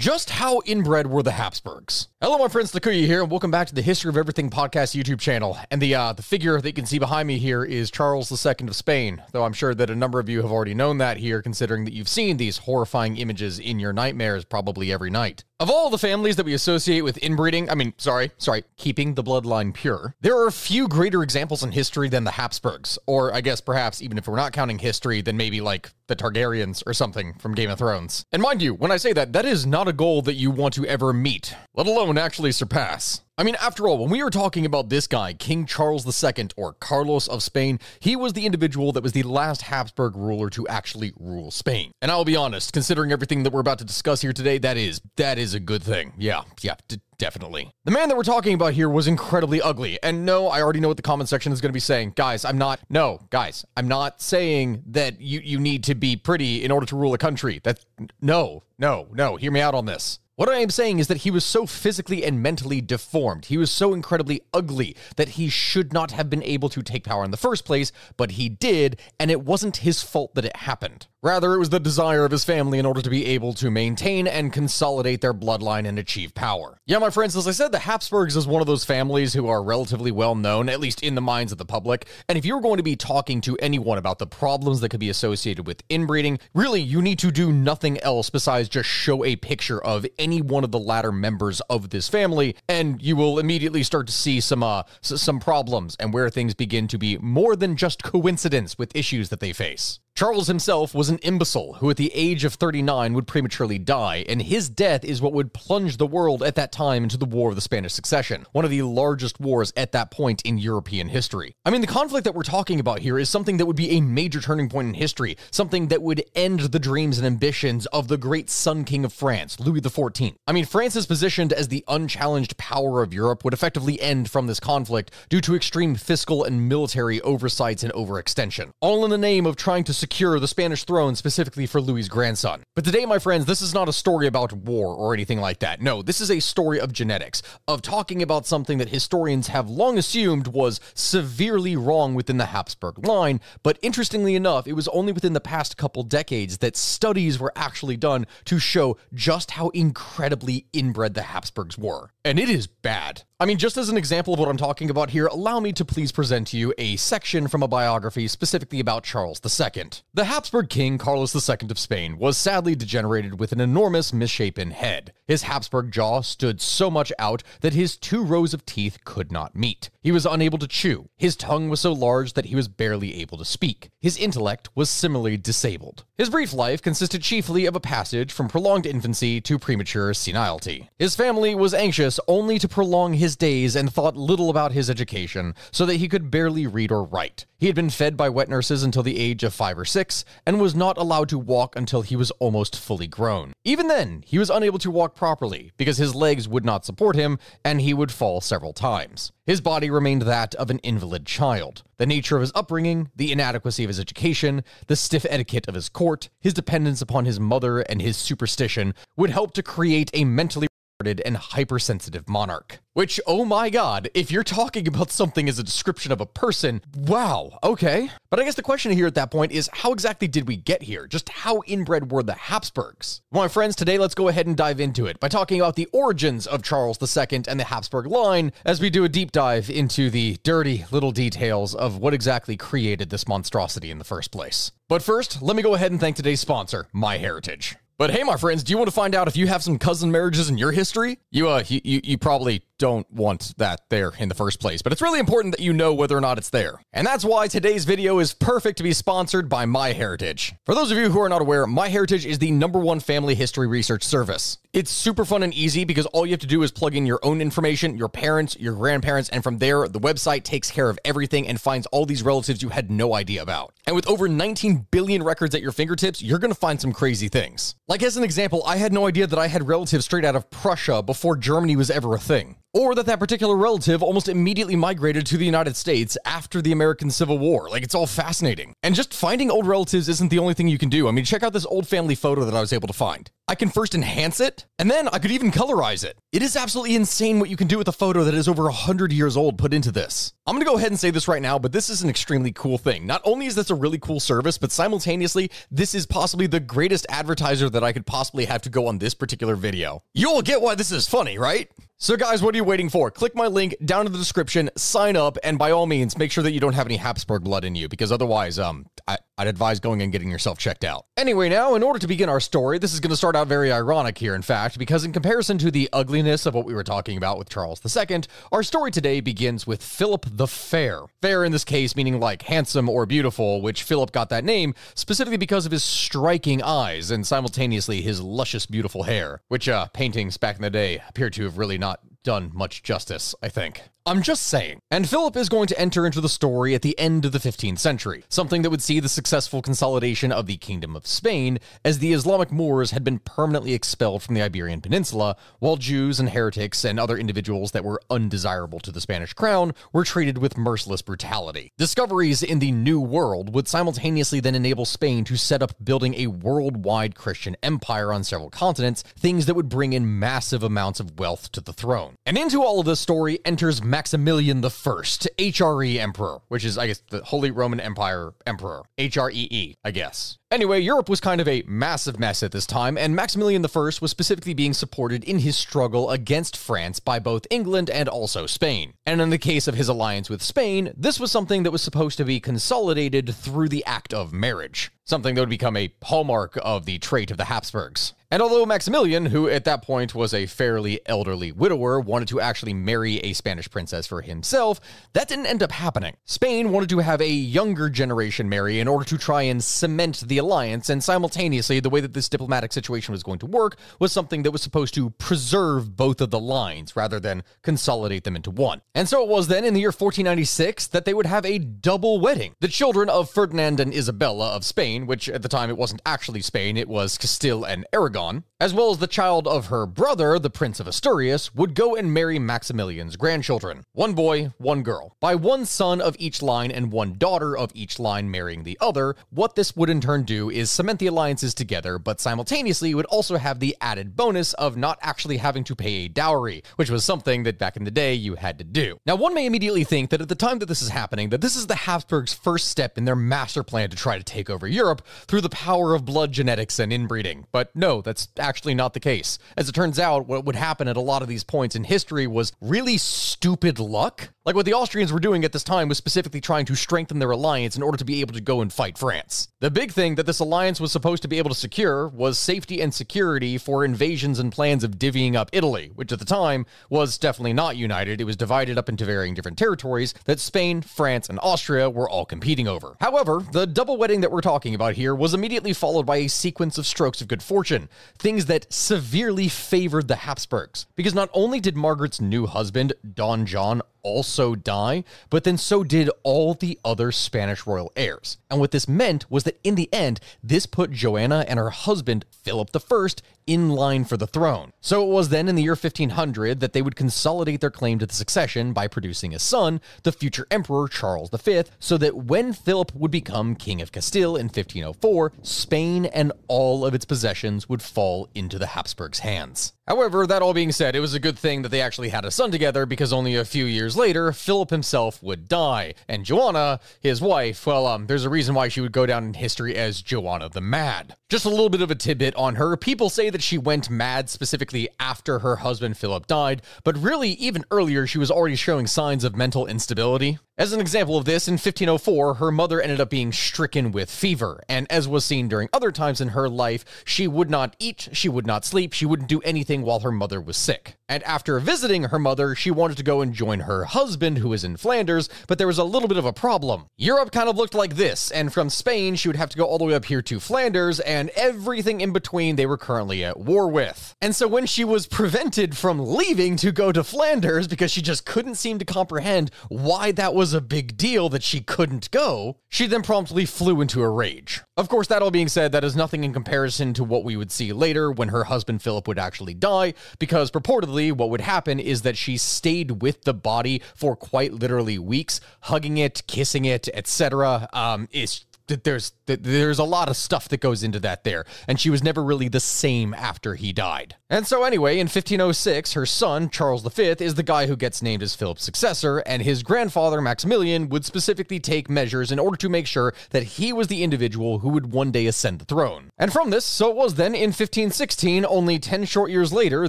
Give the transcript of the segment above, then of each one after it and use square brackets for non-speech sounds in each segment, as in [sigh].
Just how inbred were the Habsburgs? Hello, my friends, Takuya here, and welcome back to the History of Everything podcast YouTube channel. And the uh, the figure that you can see behind me here is Charles II of Spain, though I'm sure that a number of you have already known that here, considering that you've seen these horrifying images in your nightmares probably every night. Of all the families that we associate with inbreeding, I mean, sorry, sorry, keeping the bloodline pure, there are a few greater examples in history than the Habsburgs. Or I guess perhaps even if we're not counting history, then maybe like the Targaryens or something from Game of Thrones. And mind you, when I say that, that is not a goal that you want to ever meet, let alone actually surpass. I mean, after all, when we were talking about this guy, King Charles II, or Carlos of Spain, he was the individual that was the last Habsburg ruler to actually rule Spain. And I'll be honest, considering everything that we're about to discuss here today, that is, that is a good thing. Yeah, yeah, d- definitely. The man that we're talking about here was incredibly ugly. And no, I already know what the comment section is going to be saying. Guys, I'm not, no, guys, I'm not saying that you, you need to be pretty in order to rule a country. That, no, no, no, hear me out on this. What I am saying is that he was so physically and mentally deformed. He was so incredibly ugly that he should not have been able to take power in the first place, but he did, and it wasn't his fault that it happened. Rather, it was the desire of his family in order to be able to maintain and consolidate their bloodline and achieve power. Yeah, my friends, as I said, the Habsburgs is one of those families who are relatively well known, at least in the minds of the public. And if you're going to be talking to anyone about the problems that could be associated with inbreeding, really, you need to do nothing else besides just show a picture of any one of the latter members of this family, and you will immediately start to see some uh, some problems and where things begin to be more than just coincidence with issues that they face. Charles himself was an imbecile who, at the age of 39, would prematurely die, and his death is what would plunge the world at that time into the War of the Spanish Succession, one of the largest wars at that point in European history. I mean, the conflict that we're talking about here is something that would be a major turning point in history, something that would end the dreams and ambitions of the great Sun King of France, Louis XIV. I mean, France's positioned as the unchallenged power of Europe would effectively end from this conflict due to extreme fiscal and military oversights and overextension, all in the name of trying to secure the Spanish throne specifically for Louis's grandson. But today, my friends, this is not a story about war or anything like that. No, this is a story of genetics, of talking about something that historians have long assumed was severely wrong within the Habsburg line. But interestingly enough, it was only within the past couple decades that studies were actually done to show just how incredibly inbred the Habsburgs were. And it is bad. I mean, just as an example of what I'm talking about here, allow me to please present to you a section from a biography specifically about Charles II. The Habsburg king, Carlos II of Spain, was sadly degenerated with an enormous misshapen head. His Habsburg jaw stood so much out that his two rows of teeth could not meet. He was unable to chew. His tongue was so large that he was barely able to speak. His intellect was similarly disabled. His brief life consisted chiefly of a passage from prolonged infancy to premature senility. His family was anxious only to prolong his days and thought little about his education, so that he could barely read or write. He had been fed by wet nurses until the age of five or six, and was not allowed to walk until he was almost fully grown. Even then, he was unable to walk properly because his legs would not support him, and he would fall several times. His body remained that of an invalid child. The nature of his upbringing, the inadequacy of his education, the stiff etiquette of his court, his dependence upon his mother, and his superstition would help to create a mentally and hypersensitive monarch. Which, oh my god, if you're talking about something as a description of a person, wow, okay. But I guess the question here at that point is how exactly did we get here? Just how inbred were the Habsburgs? Well, my friends, today let's go ahead and dive into it by talking about the origins of Charles II and the Habsburg line as we do a deep dive into the dirty little details of what exactly created this monstrosity in the first place. But first, let me go ahead and thank today's sponsor, MyHeritage. But hey, my friends, do you want to find out if you have some cousin marriages in your history? You, uh, you, you, probably don't want that there in the first place, but it's really important that you know whether or not it's there. And that's why today's video is perfect to be sponsored by MyHeritage. For those of you who are not aware, MyHeritage is the number one family history research service. It's super fun and easy because all you have to do is plug in your own information, your parents, your grandparents, and from there, the website takes care of everything and finds all these relatives you had no idea about. And with over 19 billion records at your fingertips, you're gonna find some crazy things. Like, as an example, I had no idea that I had relatives straight out of Prussia before Germany was ever a thing. Or that that particular relative almost immediately migrated to the United States after the American Civil War. Like, it's all fascinating. And just finding old relatives isn't the only thing you can do. I mean, check out this old family photo that I was able to find. I can first enhance it, and then I could even colorize it. It is absolutely insane what you can do with a photo that is over 100 years old put into this. I'm gonna go ahead and say this right now, but this is an extremely cool thing. Not only is this a really cool service, but simultaneously, this is possibly the greatest advertiser that I could possibly have to go on this particular video. You'll get why this is funny, right? So, guys, what are you waiting for? Click my link down in the description, sign up, and by all means, make sure that you don't have any Habsburg blood in you, because otherwise, um, I, would advise going and getting yourself checked out. Anyway, now, in order to begin our story, this is going to start out very ironic here, in fact, because in comparison to the ugliness of what we were talking about with Charles II, our story today begins with Philip the Fair. Fair in this case meaning like handsome or beautiful, which Philip got that name specifically because of his striking eyes and simultaneously his luscious, beautiful hair, which uh, paintings back in the day appear to have really not done much justice, I think. I'm just saying. And Philip is going to enter into the story at the end of the 15th century, something that would see the successful consolidation of the Kingdom of Spain, as the Islamic Moors had been permanently expelled from the Iberian Peninsula, while Jews and heretics and other individuals that were undesirable to the Spanish crown were treated with merciless brutality. Discoveries in the New World would simultaneously then enable Spain to set up building a worldwide Christian empire on several continents, things that would bring in massive amounts of wealth to the throne. And into all of this story enters Maximilian the First, HRE Emperor, which is, I guess, the Holy Roman Empire Emperor. HREE, I guess. Anyway, Europe was kind of a massive mess at this time, and Maximilian I was specifically being supported in his struggle against France by both England and also Spain. And in the case of his alliance with Spain, this was something that was supposed to be consolidated through the act of marriage, something that would become a hallmark of the trait of the Habsburgs. And although Maximilian, who at that point was a fairly elderly widower, wanted to actually marry a Spanish princess for himself, that didn't end up happening. Spain wanted to have a younger generation marry in order to try and cement the alliance, and simultaneously, the way that this diplomatic situation was going to work was something that was supposed to preserve both of the lines rather than consolidate them into one. And so it was then in the year 1496 that they would have a double wedding. The children of Ferdinand and Isabella of Spain, which at the time it wasn't actually Spain, it was Castile and Aragon as well as the child of her brother, the Prince of Asturias, would go and marry Maximilian's grandchildren one boy, one girl. By one son of each line and one daughter of each line marrying the other, what this would in turn do is cement the alliances together, but simultaneously you would also have the added bonus of not actually having to pay a dowry, which was something that back in the day you had to do. Now, one may immediately think that at the time that this is happening, that this is the Habsburgs' first step in their master plan to try to take over Europe through the power of blood genetics and inbreeding. But no, that's actually not the case. As it turns out, what would happen at a lot of these points in history was really stupid luck. Like what the Austrians were doing at this time was specifically trying to strengthen their alliance in order to be able to go and fight France. The big thing that this alliance was supposed to be able to secure was safety and security for invasions and plans of divvying up Italy, which at the time was definitely not united. It was divided up into varying different territories that Spain, France, and Austria were all competing over. However, the double wedding that we're talking about here was immediately followed by a sequence of strokes of good fortune, things that severely favored the Habsburgs. Because not only did Margaret's new husband, Don John, also die, but then so did all the other Spanish royal heirs. And what this meant was that in the end, this put Joanna and her husband, Philip I, in line for the throne. So it was then in the year 1500 that they would consolidate their claim to the succession by producing a son, the future emperor Charles V, so that when Philip would become king of Castile in 1504, Spain and all of its possessions would fall into the Habsburgs' hands. However, that all being said, it was a good thing that they actually had a son together because only a few years later, Philip himself would die. And Joanna, his wife, well, um, there's a reason why she would go down in history as Joanna the Mad. Just a little bit of a tidbit on her. People say that she went mad specifically after her husband Philip died, but really, even earlier, she was already showing signs of mental instability. As an example of this, in 1504, her mother ended up being stricken with fever, and as was seen during other times in her life, she would not eat, she would not sleep, she wouldn't do anything while her mother was sick. And after visiting her mother, she wanted to go and join her husband, who was in Flanders, but there was a little bit of a problem. Europe kind of looked like this, and from Spain, she would have to go all the way up here to Flanders, and everything in between they were currently at war with. And so when she was prevented from leaving to go to Flanders because she just couldn't seem to comprehend why that was was a big deal that she couldn't go, she then promptly flew into a rage. Of course, that all being said, that is nothing in comparison to what we would see later when her husband Philip would actually die, because purportedly what would happen is that she stayed with the body for quite literally weeks, hugging it, kissing it, etc. Um, it's there's there's a lot of stuff that goes into that there. And she was never really the same after he died. And so anyway in 1506 her son charles v is the guy who gets named as philip's successor. And his grandfather maximilian would specifically take measures in order to make sure that he was the individual who would one day ascend the throne. And from this so it was then in 1516 only 10 short years later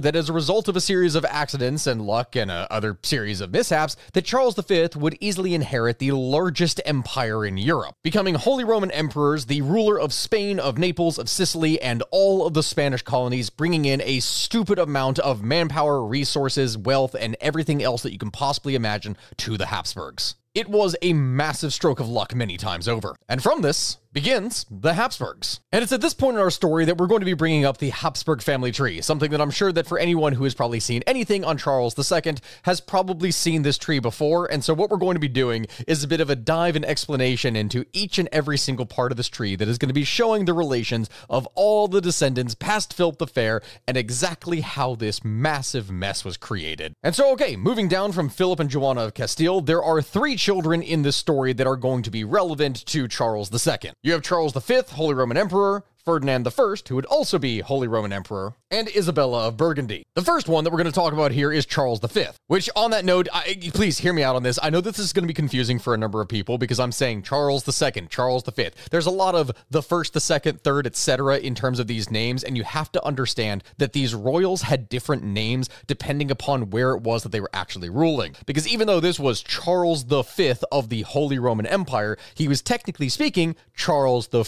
that as a result of a series of accidents and luck and a other series of mishaps that charles v would easily inherit the largest empire in europe becoming holy Roman emperors, the ruler of Spain, of Naples, of Sicily, and all of the Spanish colonies, bringing in a stupid amount of manpower, resources, wealth, and everything else that you can possibly imagine to the Habsburgs. It was a massive stroke of luck many times over. And from this, begins the Habsburgs. And it's at this point in our story that we're going to be bringing up the Habsburg family tree, something that I'm sure that for anyone who has probably seen anything on Charles II has probably seen this tree before. And so what we're going to be doing is a bit of a dive and explanation into each and every single part of this tree that is going to be showing the relations of all the descendants past Philip the Fair and exactly how this massive mess was created. And so, okay, moving down from Philip and Joanna of Castile, there are three children in this story that are going to be relevant to Charles II. You have Charles V, Holy Roman Emperor, Ferdinand I, who would also be Holy Roman Emperor, and Isabella of Burgundy. The first one that we're going to talk about here is Charles V, which, on that note, I, please hear me out on this. I know that this is going to be confusing for a number of people because I'm saying Charles II, Charles V. There's a lot of the first, the second, third, etc. in terms of these names, and you have to understand that these royals had different names depending upon where it was that they were actually ruling. Because even though this was Charles V of the Holy Roman Empire, he was technically speaking Charles I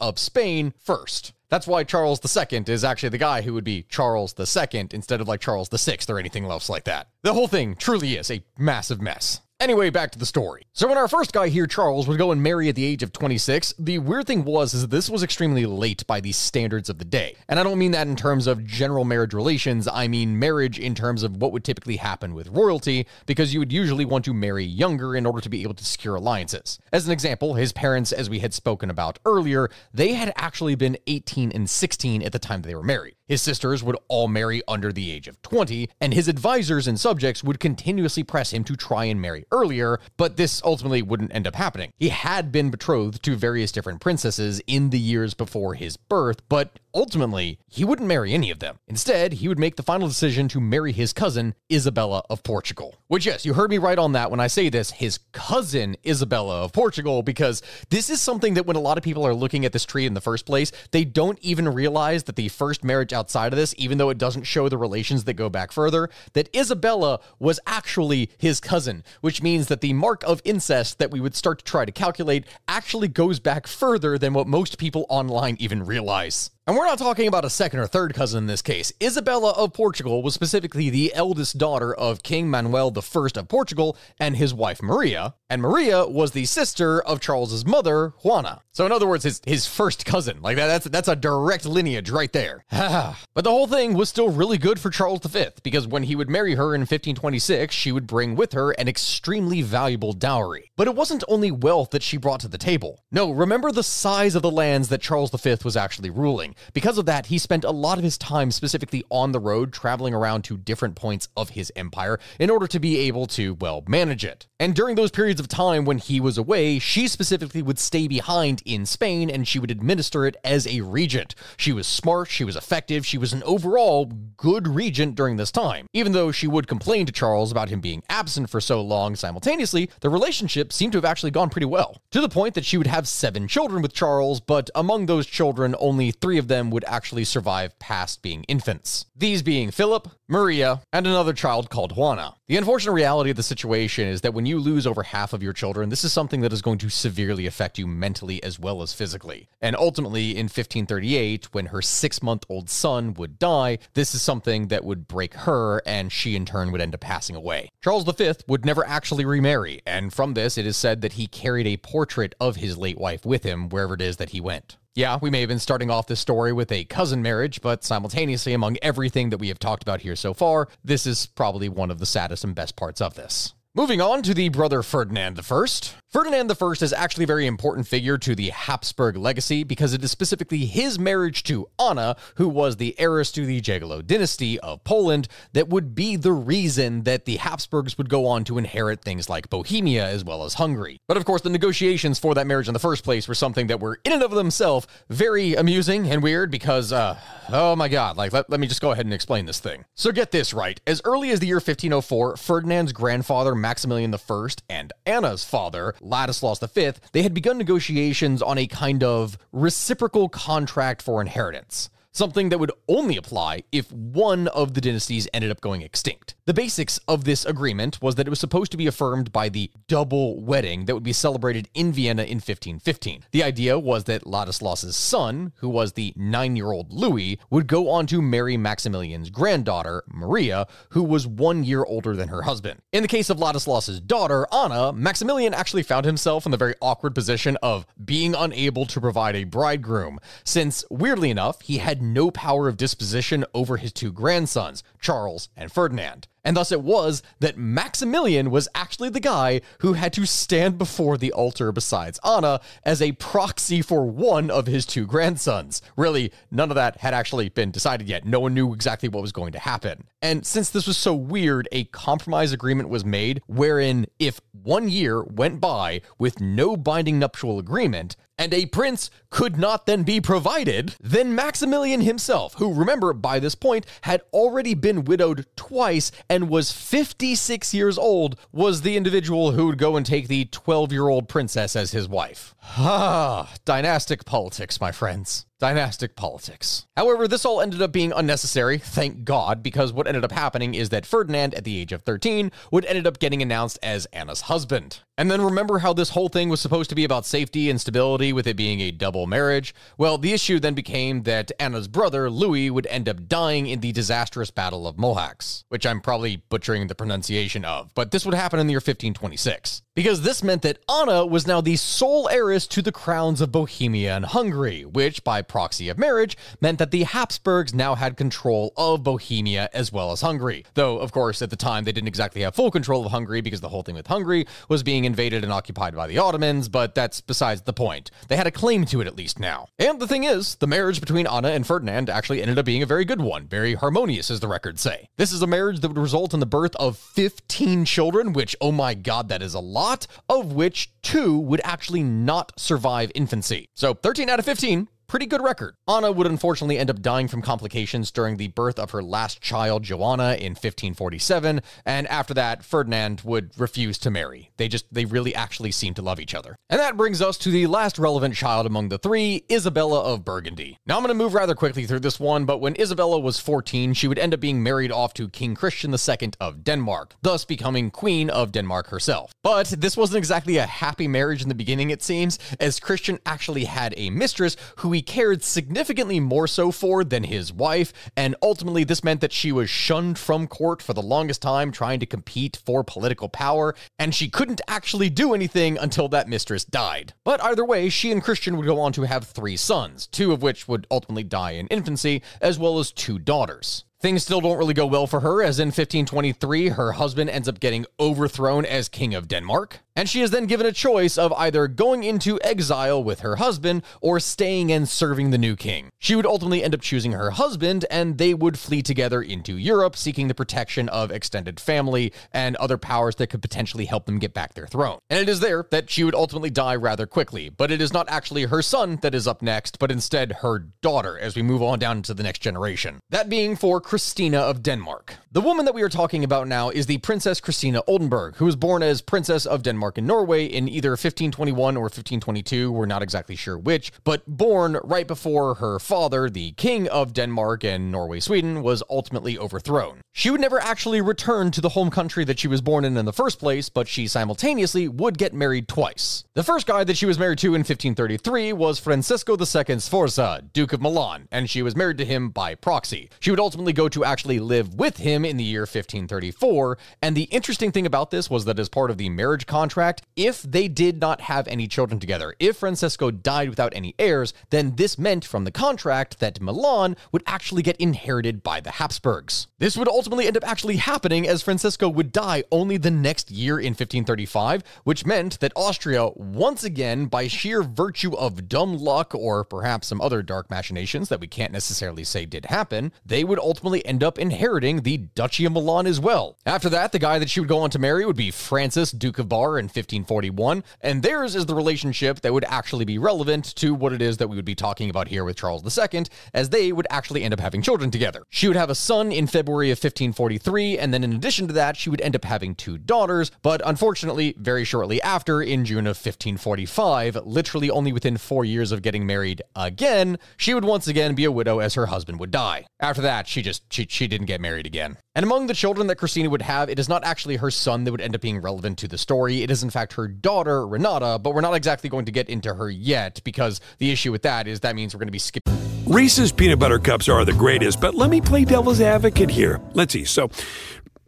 of Spain first. That's why Charles II is actually the guy who would be Charles II instead of like Charles VI or anything else like that. The whole thing truly is a massive mess. Anyway, back to the story. So when our first guy here, Charles, would go and marry at the age of 26, the weird thing was is that this was extremely late by the standards of the day. And I don't mean that in terms of general marriage relations, I mean marriage in terms of what would typically happen with royalty, because you would usually want to marry younger in order to be able to secure alliances. As an example, his parents, as we had spoken about earlier, they had actually been 18 and 16 at the time they were married. His sisters would all marry under the age of 20, and his advisors and subjects would continuously press him to try and marry earlier, but this ultimately wouldn't end up happening. He had been betrothed to various different princesses in the years before his birth, but ultimately, he wouldn't marry any of them. Instead, he would make the final decision to marry his cousin, Isabella of Portugal. Which, yes, you heard me right on that when I say this, his cousin, Isabella of Portugal, because this is something that when a lot of people are looking at this tree in the first place, they don't even realize that the first marriage outside of this, even though it doesn't show the relations that go back further, that Isabella was actually his cousin, which means that the mark of incest that we would start to try to calculate actually goes back further than what most people online even realize. And we're not talking about a second or third cousin in this case. Isabella of Portugal was specifically the eldest daughter of King Manuel I of Portugal and his wife Maria, and Maria was the sister of Charles's mother, Juana. So in other words, his, his first cousin. Like that, that's that's a direct lineage right there. [laughs] but the whole thing was still really good for Charles V because when he would marry her in 1526, she would bring with her an extremely valuable dowry. But it wasn't only wealth that she brought to the table. No, remember the size of the lands that Charles V was actually ruling. Because of that, he spent a lot of his time specifically on the road, traveling around to different points of his empire in order to be able to, well, manage it. And during those periods of time when he was away, she specifically would stay behind in Spain and she would administer it as a regent. She was smart, she was effective, she was an overall good regent during this time. Even though she would complain to Charles about him being absent for so long simultaneously, the relationship seemed to have actually gone pretty well. To the point that she would have seven children with Charles, but among those children, only three of of them would actually survive past being infants. These being Philip, Maria, and another child called Juana. The unfortunate reality of the situation is that when you lose over half of your children, this is something that is going to severely affect you mentally as well as physically. And ultimately, in 1538, when her six month old son would die, this is something that would break her, and she in turn would end up passing away. Charles V would never actually remarry, and from this, it is said that he carried a portrait of his late wife with him wherever it is that he went. Yeah, we may have been starting off this story with a cousin marriage, but simultaneously, among everything that we have talked about here so far, this is probably one of the saddest and best parts of this. Moving on to the brother Ferdinand I. Ferdinand I is actually a very important figure to the Habsburg legacy because it is specifically his marriage to Anna, who was the heiress to the Jagiellon dynasty of Poland, that would be the reason that the Habsburgs would go on to inherit things like Bohemia as well as Hungary. But of course, the negotiations for that marriage in the first place were something that were in and of themselves very amusing and weird because, uh, oh my god, like, let, let me just go ahead and explain this thing. So get this right. As early as the year 1504, Ferdinand's grandfather, Maximilian I, and Anna's father, Ladislaus V, they had begun negotiations on a kind of reciprocal contract for inheritance something that would only apply if one of the dynasties ended up going extinct. The basics of this agreement was that it was supposed to be affirmed by the double wedding that would be celebrated in Vienna in 1515. The idea was that Ladislaus's son, who was the nine year old Louis, would go on to marry Maximilian's granddaughter, Maria, who was one year older than her husband. In the case of Ladislaus's daughter, Anna, Maximilian actually found himself in the very awkward position of being unable to provide a bridegroom, since, weirdly enough, he had no power of disposition over his two grandsons, Charles and Ferdinand. And thus it was that Maximilian was actually the guy who had to stand before the altar besides Anna as a proxy for one of his two grandsons. Really, none of that had actually been decided yet. No one knew exactly what was going to happen. And since this was so weird, a compromise agreement was made wherein if one year went by with no binding nuptial agreement, and a prince could not then be provided, then Maximilian himself, who remember by this point had already been widowed twice and was 56 years old, was the individual who would go and take the 12 year old princess as his wife. Ah, dynastic politics, my friends dynastic politics. However, this all ended up being unnecessary, thank God, because what ended up happening is that Ferdinand, at the age of 13, would ended up getting announced as Anna's husband. And then remember how this whole thing was supposed to be about safety and stability with it being a double marriage? Well, the issue then became that Anna's brother, Louis, would end up dying in the disastrous Battle of Mohacs, which I'm probably butchering the pronunciation of, but this would happen in the year 1526 because this meant that Anna was now the sole heiress to the crowns of Bohemia and Hungary, which, by proxy of marriage, meant that the Habsburgs now had control of Bohemia as well as Hungary. Though, of course, at the time they didn't exactly have full control of Hungary because the whole thing with Hungary was being invaded and occupied by the Ottomans, but that's besides the point. They had a claim to it at least now. And the thing is, the marriage between Anna and Ferdinand actually ended up being a very good one, very harmonious, as the records say. This is a marriage that would result in the birth of 15 children, which, oh my god, that is a lot lot, of which two would actually not survive infancy. So 13 out of 15 pretty good record. Anna would unfortunately end up dying from complications during the birth of her last child, Joanna, in 1547, and after that, Ferdinand would refuse to marry. They just, they really actually seem to love each other. And that brings us to the last relevant child among the three, Isabella of Burgundy. Now, I'm to move rather quickly through this one, but when Isabella was 14, she would end up being married off to King Christian II of Denmark, thus becoming Queen of Denmark herself. But this wasn't exactly a happy marriage in the beginning, it seems, as Christian actually had a mistress who he cared significantly more so for than his wife, and ultimately this meant that she was shunned from court for the longest time trying to compete for political power, and she couldn't actually do anything until that mistress died. But either way, she and Christian would go on to have three sons, two of which would ultimately die in infancy, as well as two daughters. Things still don't really go well for her, as in 1523, her husband ends up getting overthrown as King of Denmark. And she is then given a choice of either going into exile with her husband or staying and serving the new king. She would ultimately end up choosing her husband, and they would flee together into Europe, seeking the protection of extended family and other powers that could potentially help them get back their throne. And it is there that she would ultimately die rather quickly, but it is not actually her son that is up next, but instead her daughter as we move on down to the next generation. That being for Christina of Denmark. The woman that we are talking about now is the Princess Christina Oldenburg, who was born as Princess of Denmark and Norway in either 1521 or 1522, we're not exactly sure which, but born right before her father, the King of Denmark and Norway Sweden, was ultimately overthrown. She would never actually return to the home country that she was born in in the first place, but she simultaneously would get married twice. The first guy that she was married to in 1533 was Francisco II Sforza, Duke of Milan, and she was married to him by proxy. She would ultimately go to actually live with him in the year 1534. And the interesting thing about this was that as part of the marriage contract, if they did not have any children together, if Francesco died without any heirs, then this meant from the contract that Milan would actually get inherited by the Habsburgs. This would ultimately end up actually happening as Francesco would die only the next year in 1535, which meant that Austria, once again, by sheer virtue of dumb luck or perhaps some other dark machinations that we can't necessarily say did happen, they would ultimately end up inheriting the Duchy of Milan as well. After that, the guy that she would go on to marry would be Francis, Duke of Bar, in 1541, and theirs is the relationship that would actually be relevant to what it is that we would be talking about here with Charles II, as they would actually end up having children together. She would have a son in February of 1543, and then in addition to that, she would end up having two daughters, but unfortunately, very shortly after, in June of 1545, literally only within four years of getting married again, she would once again be a widow as her husband would die. After that, she just she, she didn't get married again. And among the children that Christina would have, it is not actually her son that would end up being relevant to the story. It is in fact her daughter, Renata, but we're not exactly going to get into her yet because the issue with that is that means we're going to be skipping Reese's peanut butter cups are the greatest, but let me play devil's advocate here. Let's see. So,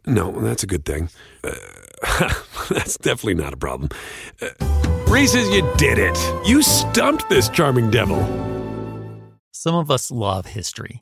no, that's a good thing. Uh, [laughs] that's definitely not a problem. Uh, Reese's, you did it. You stumped this charming devil. Some of us love history.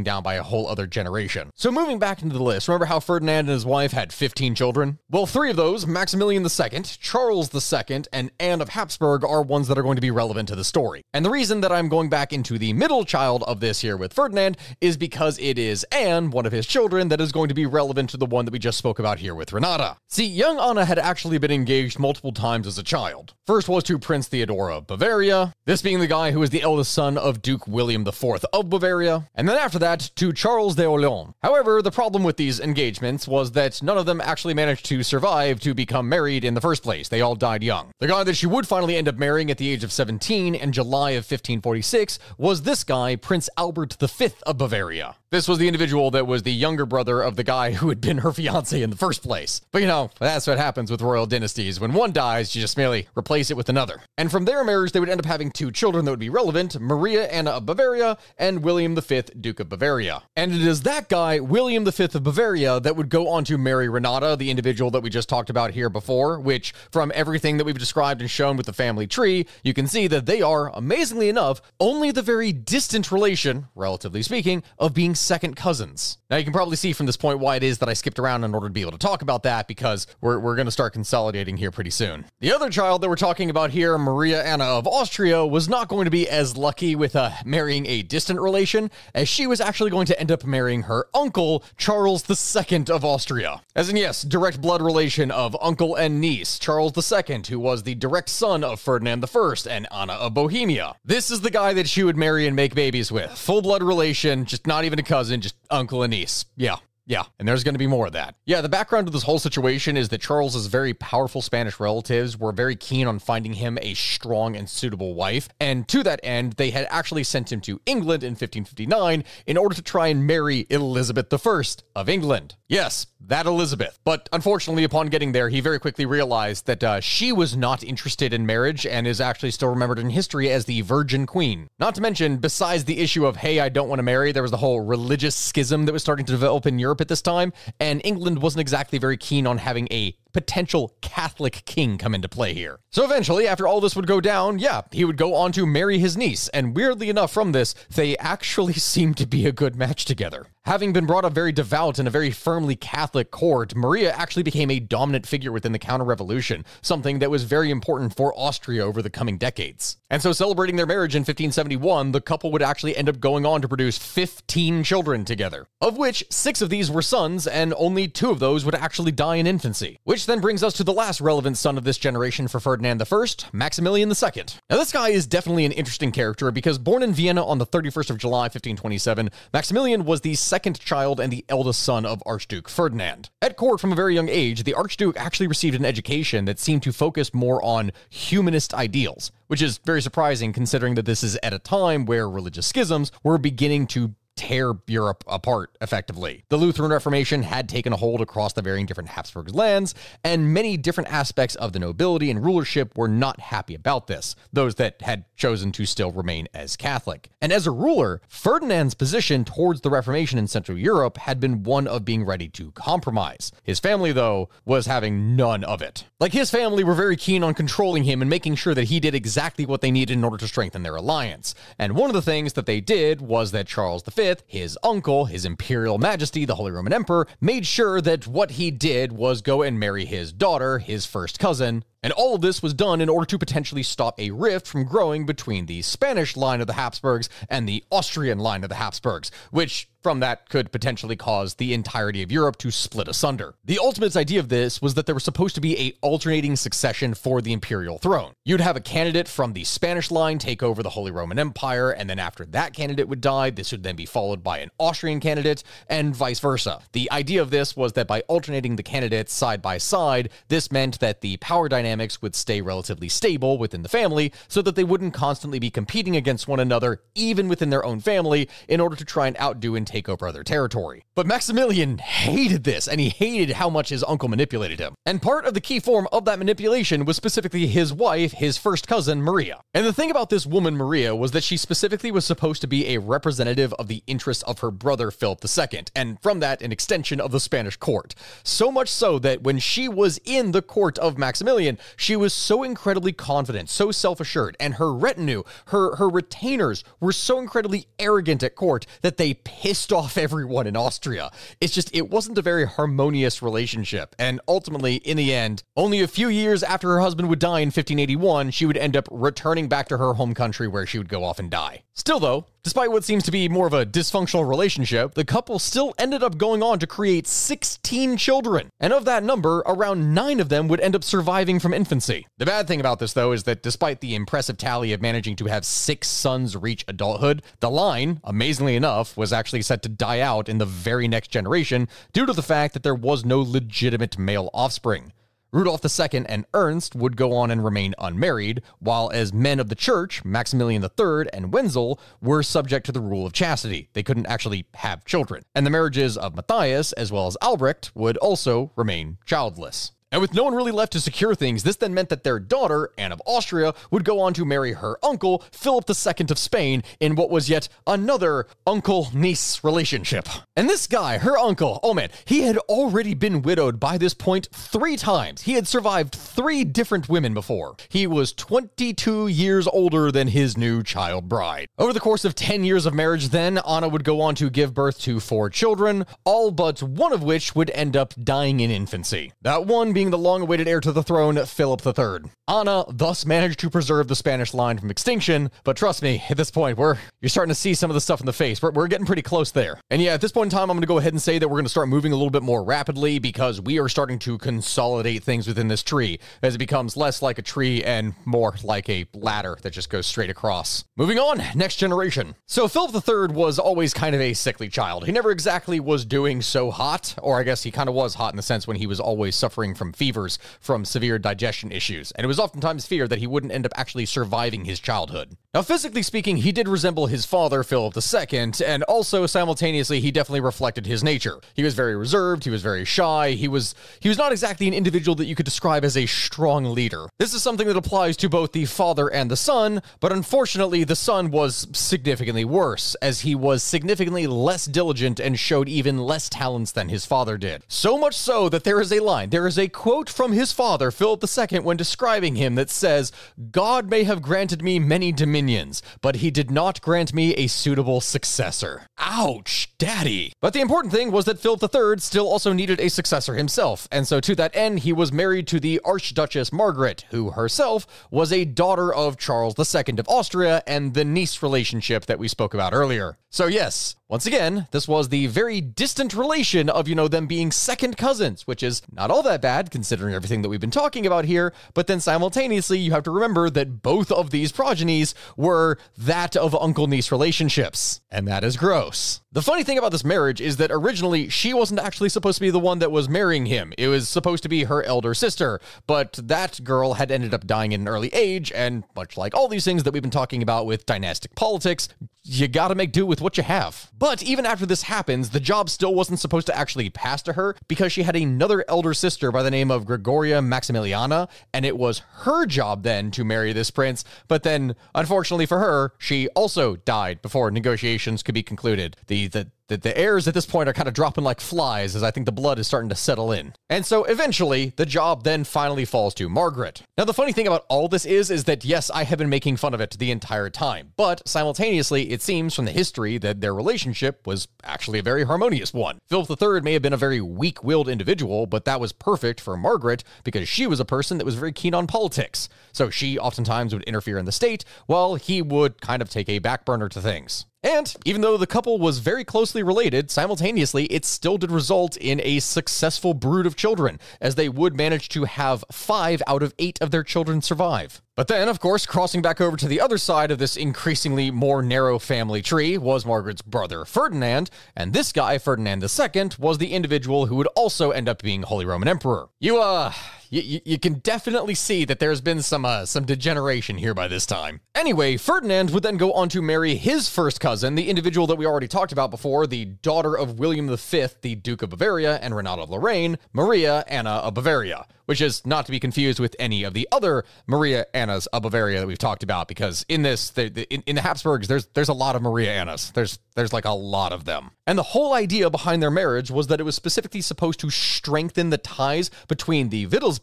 down by a whole other generation. So moving back into the list, remember how Ferdinand and his wife had 15 children? Well, three of those, Maximilian II, Charles II, and Anne of Habsburg, are ones that are going to be relevant to the story. And the reason that I'm going back into the middle child of this here with Ferdinand is because it is Anne, one of his children, that is going to be relevant to the one that we just spoke about here with Renata. See, young Anna had actually been engaged multiple times as a child. First was to Prince Theodore of Bavaria, this being the guy who was the eldest son of Duke William IV of Bavaria, and then after that to Charles de Orleans. However, the problem with these engagements was that none of them actually managed to survive to become married in the first place. They all died young. The guy that she would finally end up marrying at the age of 17 in July of 1546 was this guy, Prince Albert V of Bavaria. This was the individual that was the younger brother of the guy who had been her fiance in the first place. But you know, that's what happens with royal dynasties. When one dies, you just merely replace it with another. And from their marriage, they would end up having two children that would be relevant Maria Anna of Bavaria and William V, Duke of Bavaria. And it is that guy, William V of Bavaria, that would go on to marry Renata, the individual that we just talked about here before, which, from everything that we've described and shown with the family tree, you can see that they are, amazingly enough, only the very distant relation, relatively speaking, of being second cousins. Now, you can probably see from this point why it is that I skipped around in order to be able to talk about that because we're, we're going to start consolidating here pretty soon. The other child that we're talking about here, Maria Anna of Austria, was not going to be as lucky with uh, marrying a distant relation, as she was actually going to end up marrying her uncle, Charles II of Austria. As in, yes, direct blood relation of uncle and niece, Charles II, who was the direct son of Ferdinand I and Anna of Bohemia. This is the guy that she would marry and make babies with. Full blood relation, just not even a cousin, just uncle and niece. Yeah. Yeah, and there's going to be more of that. Yeah, the background of this whole situation is that Charles's very powerful Spanish relatives were very keen on finding him a strong and suitable wife, and to that end, they had actually sent him to England in 1559 in order to try and marry Elizabeth I of England. Yes, that Elizabeth. But unfortunately, upon getting there, he very quickly realized that uh, she was not interested in marriage and is actually still remembered in history as the Virgin Queen. Not to mention, besides the issue of, hey, I don't want to marry, there was the whole religious schism that was starting to develop in Europe at this time, and England wasn't exactly very keen on having a potential Catholic king come into play here. So eventually, after all this would go down, yeah, he would go on to marry his niece, and weirdly enough, from this, they actually [laughs] seemed to be a good match together. Having been brought up very devout in a very firmly Catholic court, Maria actually became a dominant figure within the counter revolution, something that was very important for Austria over the coming decades. And so, celebrating their marriage in 1571, the couple would actually end up going on to produce 15 children together, of which six of these were sons, and only two of those would actually die in infancy. Which then brings us to the last relevant son of this generation for Ferdinand I, Maximilian II. Now, this guy is definitely an interesting character because born in Vienna on the 31st of July, 1527, Maximilian was the second child and the eldest son of Archduke Ferdinand. At court from a very young age, the Archduke actually received an education that seemed to focus more on humanist ideals, which is very surprising considering that this is at a time where religious schisms were beginning to tear Europe apart effectively. The Lutheran Reformation had taken a hold across the varying different Habsburg lands, and many different aspects of the nobility and rulership were not happy about this, those that had chosen to still remain as Catholic. And as a ruler, Ferdinand's position towards the Reformation in Central Europe had been one of being ready to compromise. His family, though, was having none of it. Like his family were very keen on controlling him and making sure that he did exactly what they needed in order to strengthen their alliance. And one of the things that they did was that Charles V his uncle, His Imperial Majesty, the Holy Roman Emperor, made sure that what he did was go and marry his daughter, his first cousin, and all of this was done in order to potentially stop a rift from growing between the Spanish line of the Habsburgs and the Austrian line of the Habsburgs, which from that could potentially cause the entirety of Europe to split asunder. The ultimate idea of this was that there was supposed to be a alternating succession for the imperial throne. You'd have a candidate from the Spanish line take over the Holy Roman Empire, and then after that candidate would die, this would then be followed by an Austrian candidate, and vice versa. The idea of this was that by alternating the candidates side by side, this meant that the power dynamics would stay relatively stable within the family so that they wouldn't constantly be competing against one another, even within their own family, in order to try and outdo and take over other territory. But Maximilian hated this, and he hated how much his uncle manipulated him. And part of the key form of that manipulation was specifically his wife, his first cousin, Maria. And the thing about this woman, Maria, was that she specifically was supposed to be a representative of the interests of her brother, Philip II, and from that, an extension of the Spanish court. So much so that when she was in the court of Maximilian, she was so incredibly confident, so self assured, and her retinue, her, her retainers, were so incredibly arrogant at court that they pissed [laughs] off everyone in Austria. It's just, it wasn't a very harmonious relationship. And ultimately, in the end, only a few years after her husband would die in 1581, she would end up returning back to her home country where she would go off and die. Still, though, Despite what seems to be more of a dysfunctional relationship, the couple still ended up going on to create 16 children. And of that number, around 9 of them would end up surviving from infancy. The bad thing about this, though, is that despite the impressive tally of managing to have 6 sons reach adulthood, the line, amazingly enough, was actually set to die out in the very next generation due to the fact that there was no legitimate male offspring. Rudolf II and Ernst would go on and remain unmarried, while as men of the church, Maximilian III and Wenzel were subject to the rule of chastity. They couldn't actually have children. And the marriages of Matthias as well as Albrecht would also remain childless. And with no one really left to secure things, this then meant that their daughter, Anne of Austria, would go on to marry her uncle, Philip II of Spain, in what was yet another uncle niece relationship. And this guy, her uncle, oh man, he had already been widowed by this point three times. He had survived three different women before. He was 22 years older than his new child bride. Over the course of 10 years of marriage, then, Anna would go on to give birth to four children, all but one of which would end up dying in infancy. That one being being the long awaited heir to the throne, Philip III. Anna thus managed to preserve the Spanish line from extinction, but trust me, at this point, we're you're starting to see some of the stuff in the face. We're, we're getting pretty close there. And yeah, at this point in time, I'm going to go ahead and say that we're going to start moving a little bit more rapidly because we are starting to consolidate things within this tree as it becomes less like a tree and more like a ladder that just goes straight across. Moving on, next generation. So Philip III was always kind of a sickly child. He never exactly was doing so hot, or I guess he kind of was hot in the sense when he was always suffering from fevers from severe digestion issues, and it was oftentimes feared that he wouldn't end up actually surviving his childhood. Now, physically speaking, he did resemble his father, Philip II, and also simultaneously, he definitely reflected his nature. He was very reserved, he was very shy, he was he was not exactly an individual that you could describe as a strong leader. This is something that applies to both the father and the son, but unfortunately, the son was significantly worse, as he was significantly less diligent and showed even less talents than his father did. So much so that there is a line, there is a quote from his father, Philip II, when describing him that says, God may have granted me many dominions, but he did not grant me a suitable successor. Ouch, daddy. But the important thing was that Philip III still also needed a successor himself, and so to that end, he was married to the Archduchess Margaret, who herself was a daughter of Charles II of Austria and the niece relationship that we spoke about earlier. So, yes, once again, this was the very distant relation of, you know, them being second cousins, which is not all that bad considering everything that we've been talking about here. But then simultaneously, you have to remember that both of these progenies were that of uncle niece relationships. And that is gross. The funny thing about this marriage is that originally she wasn't actually supposed to be the one that was marrying him. It was supposed to be her elder sister, but that girl had ended up dying at an early age, and much like all these things that we've been talking about with dynastic politics, you gotta make do with what you have. But even after this happens, the job still wasn't supposed to actually pass to her because she had another elder sister by the name of Gregoria Maximiliana, and it was her job then to marry this prince. But then, unfortunately for her, she also died before negotiations could be concluded. The the the, the heirs at this point are kind of dropping like flies as I think the blood is starting to settle in. And so eventually, the job then finally falls to Margaret. Now, the funny thing about all this is, is that yes, I have been making fun of it the entire time, but simultaneously, it seems from the history that their relationship was actually a very harmonious one. Philip III may have been a very weak willed individual, but that was perfect for Margaret because she was a person that was very keen on politics. So she oftentimes would interfere in the state, while he would kind of take a back burner to things. And even though the couple was very closely related, simultaneously, it still did result in a successful brood of children, as they would manage to have five out of eight of their children survive. But then, of course, crossing back over to the other side of this increasingly more narrow family tree was Margaret's brother Ferdinand, and this guy, Ferdinand II, was the individual who would also end up being Holy Roman Emperor. You, uh, you, you, can definitely see that there's been some uh, some degeneration here by this time. Anyway, Ferdinand would then go on to marry his first cousin, the individual that we already talked about before, the daughter of William V, the Duke of Bavaria and Renata of Lorraine, Maria Anna of Bavaria which is not to be confused with any of the other Maria Annas of Bavaria that we've talked about. Because in this, the, the, in, in, the Habsburgs, there's there's a lot of Maria Annas. There's there's like a lot of them. And the whole idea behind their marriage was that it was specifically supposed to strengthen the ties between the Wittelsbach,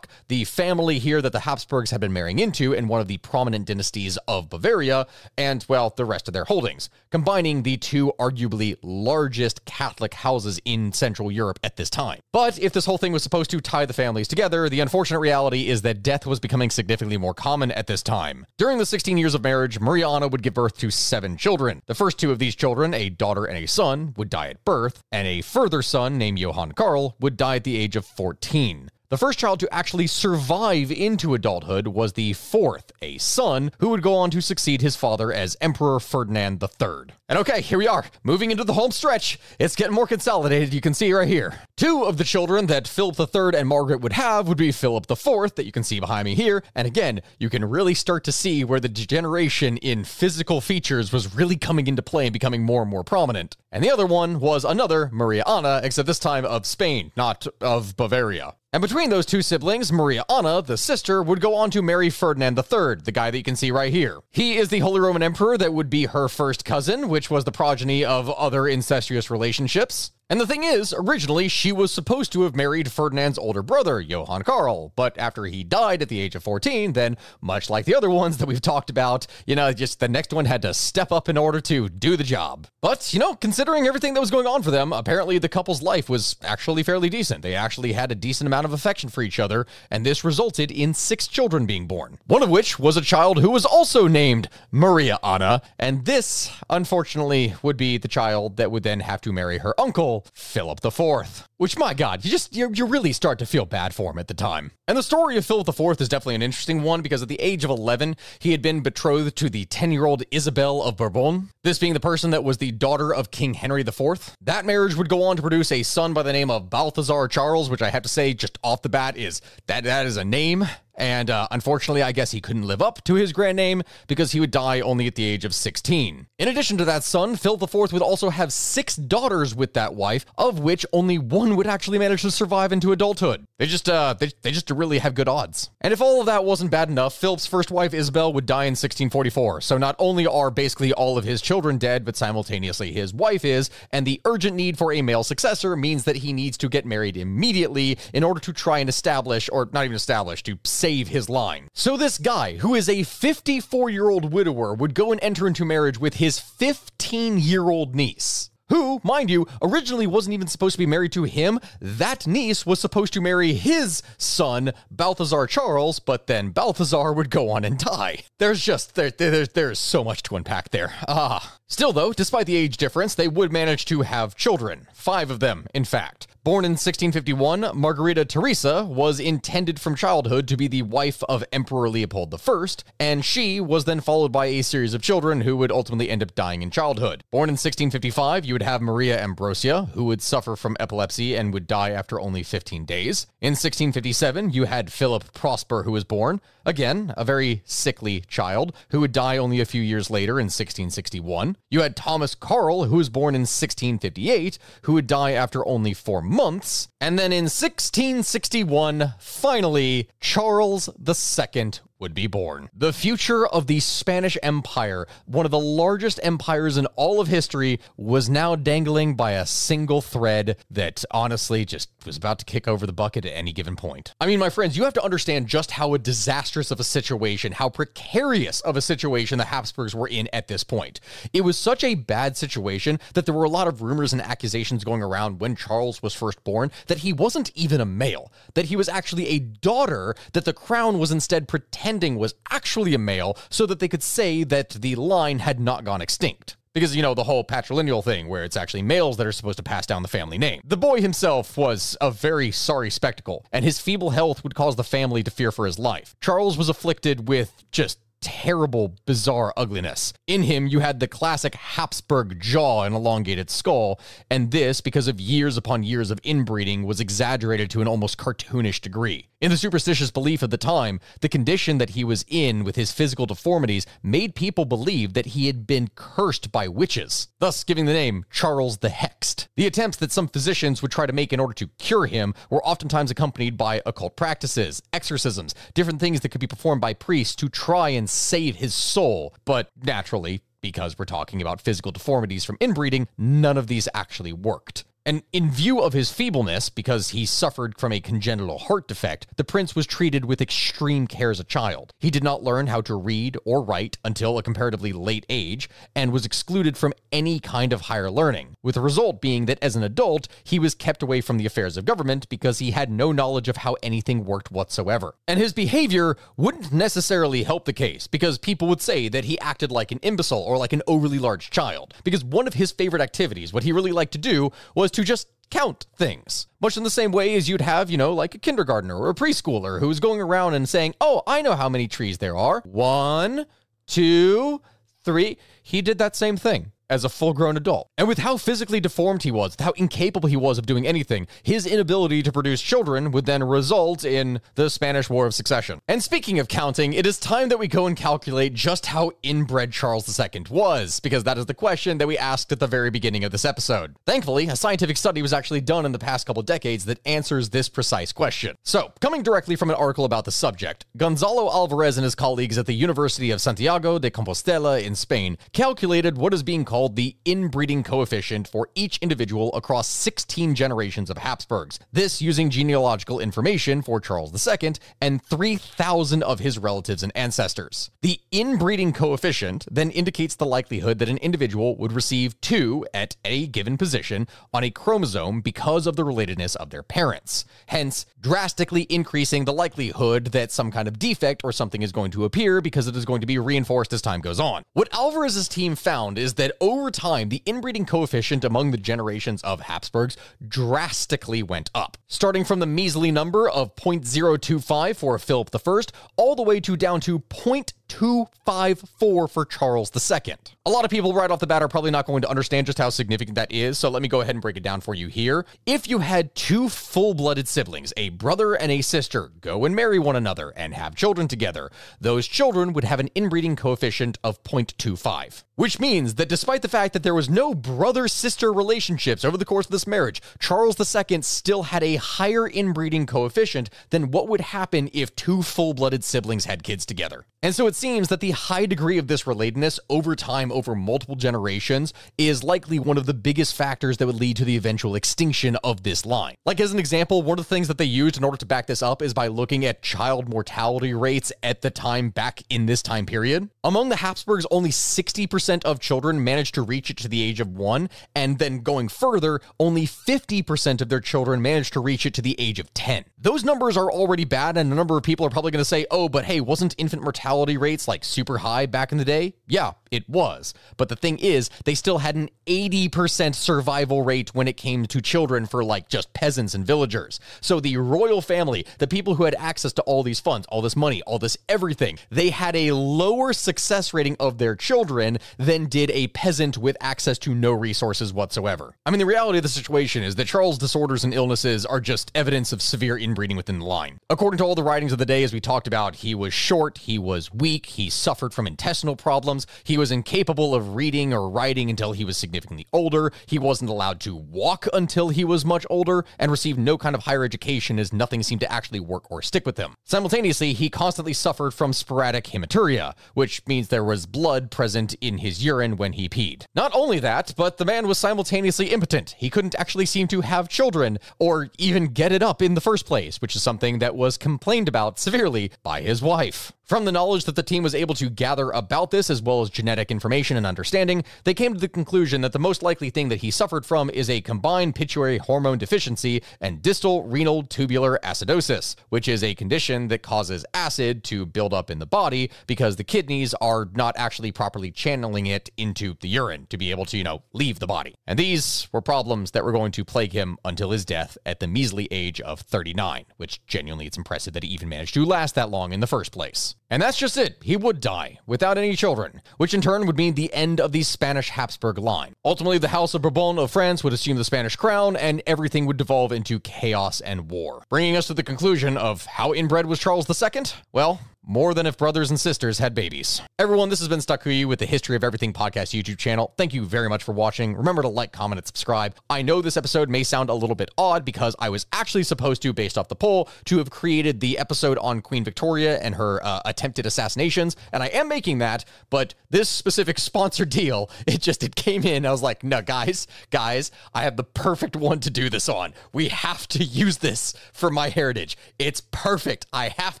the family here that the Habsburgs had been marrying into, and one of the prominent dynasties of Bavaria, and well, the rest of their holdings, combining the two arguably largest Catholic houses in Central Europe at this time. But if this whole thing was supposed to tie the families together, the unfortunate reality is that death was becoming significantly more common at this time. During the 16 years of marriage, Maria Anna would give birth to seven children. The first two of these children, a daughter and a son, would die at birth, and a further son named Johann Karl would die at the age of 14. The first child to actually survive into adulthood was the fourth, a son, who would go on to succeed his father as Emperor Ferdinand III. And okay, here we are, moving into the home stretch. It's getting more consolidated, you can see right here. Two of the children that Philip III and Margaret would have would be Philip IV, that you can see behind me here. And again, you can really start to see where the degeneration in physical features was really coming into play and becoming more and more prominent. And the other one was another Maria Anna, except this time of Spain, not of Bavaria. And between those two siblings, Maria Anna, the sister, would go on to marry Ferdinand III, the guy that you can see right here. He is the Holy Roman Emperor that would be her first cousin, which was the progeny of other incestuous relationships. And the thing is, originally she was supposed to have married Ferdinand's older brother, Johann Karl, but after he died at the age of 14, then, much like the other ones that we've talked about, you know, just the next one had to step up in order to do the job. But, you know, considering everything that was going on for them, apparently the couple's life was actually fairly decent. They actually had a decent amount of affection for each other, and this resulted in six children being born. One of which was a child who was also named Maria Anna, and this, unfortunately, would be the child that would then have to marry her uncle, Philip IV. Which, my God, you just you, you really start to feel bad for him at the time. And the story of Philip IV is definitely an interesting one because at the age of 11, he had been betrothed to the 10 year old Isabel of Bourbon, this being the person that was the daughter of King Henry IV. That marriage would go on to produce a son by the name of Balthazar Charles, which I have to say, just off the bat, is that that is a name. And uh, unfortunately, I guess he couldn't live up to his grand name because he would die only at the age of 16. In addition to that son, Philip IV would also have six daughters with that wife, of which only one would actually manage to survive into adulthood. They just uh they, they just really have good odds. And if all of that wasn't bad enough, Philip's first wife Isabel would die in 1644. So not only are basically all of his children dead, but simultaneously his wife is, and the urgent need for a male successor means that he needs to get married immediately in order to try and establish or not even establish to save his line. So this guy, who is a 54-year-old widower, would go and enter into marriage with his 15-year-old niece who, mind you, originally wasn't even supposed to be married to him. That niece was supposed to marry his son, Balthazar Charles, but then Balthazar would go on and die. There's just, there, there, there's so much to unpack there. Ah. Still, though, despite the age difference, they would manage to have children. Five of them, in fact. Born in 1651, Margarita Theresa was intended from childhood to be the wife of Emperor Leopold I, and she was then followed by a series of children who would ultimately end up dying in childhood. Born in 1655, you would have Maria Ambrosia, who would suffer from epilepsy and would die after only 15 days. In 1657, you had Philip Prosper, who was born, again, a very sickly child, who would die only a few years later in 1661. You had Thomas Carl, who was born in 1658, who would die after only four months. And then in 1661, finally, Charles II would be born. The future of the Spanish Empire, one of the largest empires in all of history, was now dangling by a single thread that honestly just was about to kick over the bucket at any given point. I mean, my friends, you have to understand just how a disastrous of a situation, how precarious of a situation the Habsburgs were in at this point. It was such a bad situation that there were a lot of rumors and accusations going around when Charles was first born that he wasn't even a male, that he was actually a daughter, that the crown was instead pretending pretending was actually a male so that they could say that the line had not gone extinct. Because, you know, the whole patrilineal thing where it's actually males that are supposed to pass down the family name. The boy himself was a very sorry spectacle, and his feeble health would cause the family to fear for his life. Charles was afflicted with just terrible, bizarre ugliness. In him, you had the classic Habsburg jaw and elongated skull, and this, because of years upon years of inbreeding, was exaggerated to an almost cartoonish degree. In the superstitious belief of the time, the condition that he was in with his physical deformities made people believe that he had been cursed by witches, thus giving the name Charles the Hexed. The attempts that some physicians would try to make in order to cure him were oftentimes accompanied by occult practices, exorcisms, different things that could be performed by priests to try and save his soul. But naturally, because we're talking about physical deformities from inbreeding, none of these actually worked. And in view of his feebleness, because he suffered from a congenital heart defect, the prince was treated with extreme care as a child. He did not learn how to read or write until a comparatively late age, and was excluded from any kind of higher learning, with the result being that as an adult, he was kept away from the affairs of government because he had no knowledge of how anything worked whatsoever. And his behavior wouldn't necessarily help the case, because people would say that he acted like an imbecile or like an overly large child, because one of his favorite activities, what he really liked to do, was to just count things. Much in the same way as you'd have, you know, like a kindergartner or a preschooler who's going around and saying, Oh, I know how many trees there are. One, two, three. He did that same thing as a full grown adult. And with how physically deformed he was, how incapable he was of doing anything, his inability to produce children would then result in the Spanish War of Succession. And speaking of counting, it is time that we go and calculate just how inbred Charles II was, because that is the question that we asked at the very beginning of this episode. Thankfully, a scientific study was actually done in the past couple decades that answers this precise question. So, coming directly from an article about the subject, Gonzalo Alvarez and his colleagues at the University of Santiago de Compostela in Spain calculated what is being called called the inbreeding coefficient for each individual across 16 generations of Habsburgs. This using genealogical information for Charles II and 3,000 of his relatives and ancestors. The inbreeding coefficient then indicates the likelihood that an individual would receive two at a given position on a chromosome because of the relatedness of their parents, hence drastically increasing the likelihood that some kind of defect or something is going to appear because it is going to be reinforced as time goes on. What Alvarez's team found is that over time, the inbreeding coefficient among the generations of Habsburgs drastically went up, starting from the measly number of 0.025 for Philip I, all the way to down to 0. 0.254 for Charles II. A lot of people right off the bat are probably not going to understand just how significant that is, so let me go ahead and break it down for you here. If you had two full blooded siblings, a brother and a sister, go and marry one another and have children together, those children would have an inbreeding coefficient of 0.25. Which means that despite the fact that there was no brother sister relationships over the course of this marriage, Charles II still had a higher inbreeding coefficient than what would happen if two full blooded siblings had kids together. And so it seems that the high degree of this relatedness over time, over multiple generations, is likely one of the biggest factors that would lead to the eventual extinction of this line. Like, as an example, one of the things that they used in order to back this up is by looking at child mortality rates at the time back in this time period. Among the Habsburgs, only 60% of children managed to reach it to the age of one, and then going further, only 50% of their children managed to reach it to the age of 10. Those numbers are already bad, and a number of people are probably going to say, oh, but hey, wasn't infant mortality rates like super high back in the day? Yeah, it was. But the thing is, they still had an 80% survival rate when it came to children for like just peasants and villagers. So the royal family, the people who had access to all these funds, all this money, all this everything, they had a lower success rating of their children than did a peasant with access to no resources whatsoever. I mean, the reality of the situation is that Charles' disorders and illnesses are just evidence of severe inbreeding within the line. According to all the writings of the day, as we talked about, he was short, he was weak, he suffered from intestinal problems, he was incapable of reading or writing until he was significantly older, he wasn't allowed to walk until he was much older, and received no kind of higher education as nothing seemed to actually work or stick with him. Simultaneously, he constantly suffered from sporadic hematuria, which means there was blood present in his urine when he peed. Not only that, but the man was simultaneously impotent. He couldn't actually seem to have children or even get it up in the first place, which is something that was complained about severely by his wife. From the knowledge that the team was able to gather about this, as well as genetic information and understanding, they came to the conclusion that the most likely thing that he suffered from is a combined pituitary hormone deficiency and distal renal tubular acidosis, which is a condition that causes acid to build up in the body because the kidneys are not actually properly channeling it into the urine to be able to, you know, leave the body. And these were problems that were going to plague him until his death at the measly age of 39, which genuinely it's impressive that he even managed to last that long in the first place. And that's just it. He would die without any children, which in turn would mean the end of the Spanish Habsburg line. Ultimately, the House of Bourbon of France would assume the Spanish crown, and everything would devolve into chaos and war. Bringing us to the conclusion of how inbred was Charles II? Well, more than if brothers and sisters had babies. Everyone, this has been Stakuyi with the History of Everything podcast YouTube channel. Thank you very much for watching. Remember to like, comment, and subscribe. I know this episode may sound a little bit odd because I was actually supposed to, based off the poll, to have created the episode on Queen Victoria and her uh, attempted assassinations, and I am making that, but this specific [laughs] sponsored deal, it just it came in. I was like, no, guys, guys, I have the perfect one to do this on. We have to use this for my heritage. It's perfect. I have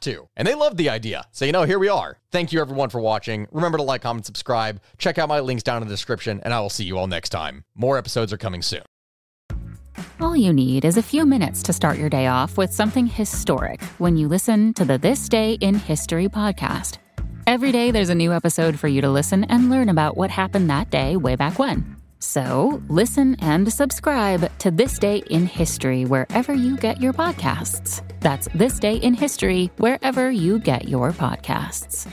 to. And they loved the So, you know, here we are. Thank you everyone for watching. Remember to like, comment, subscribe. Check out my links down in the description, and I will see you all next time. More episodes are coming soon. All you need is a few minutes to start your day off with something historic when you listen to the This Day in History podcast. Every day, there's a new episode for you to listen and learn about what happened that day way back when. So, listen and subscribe to This Day in History wherever you get your podcasts. That's This Day in History wherever you get your podcasts.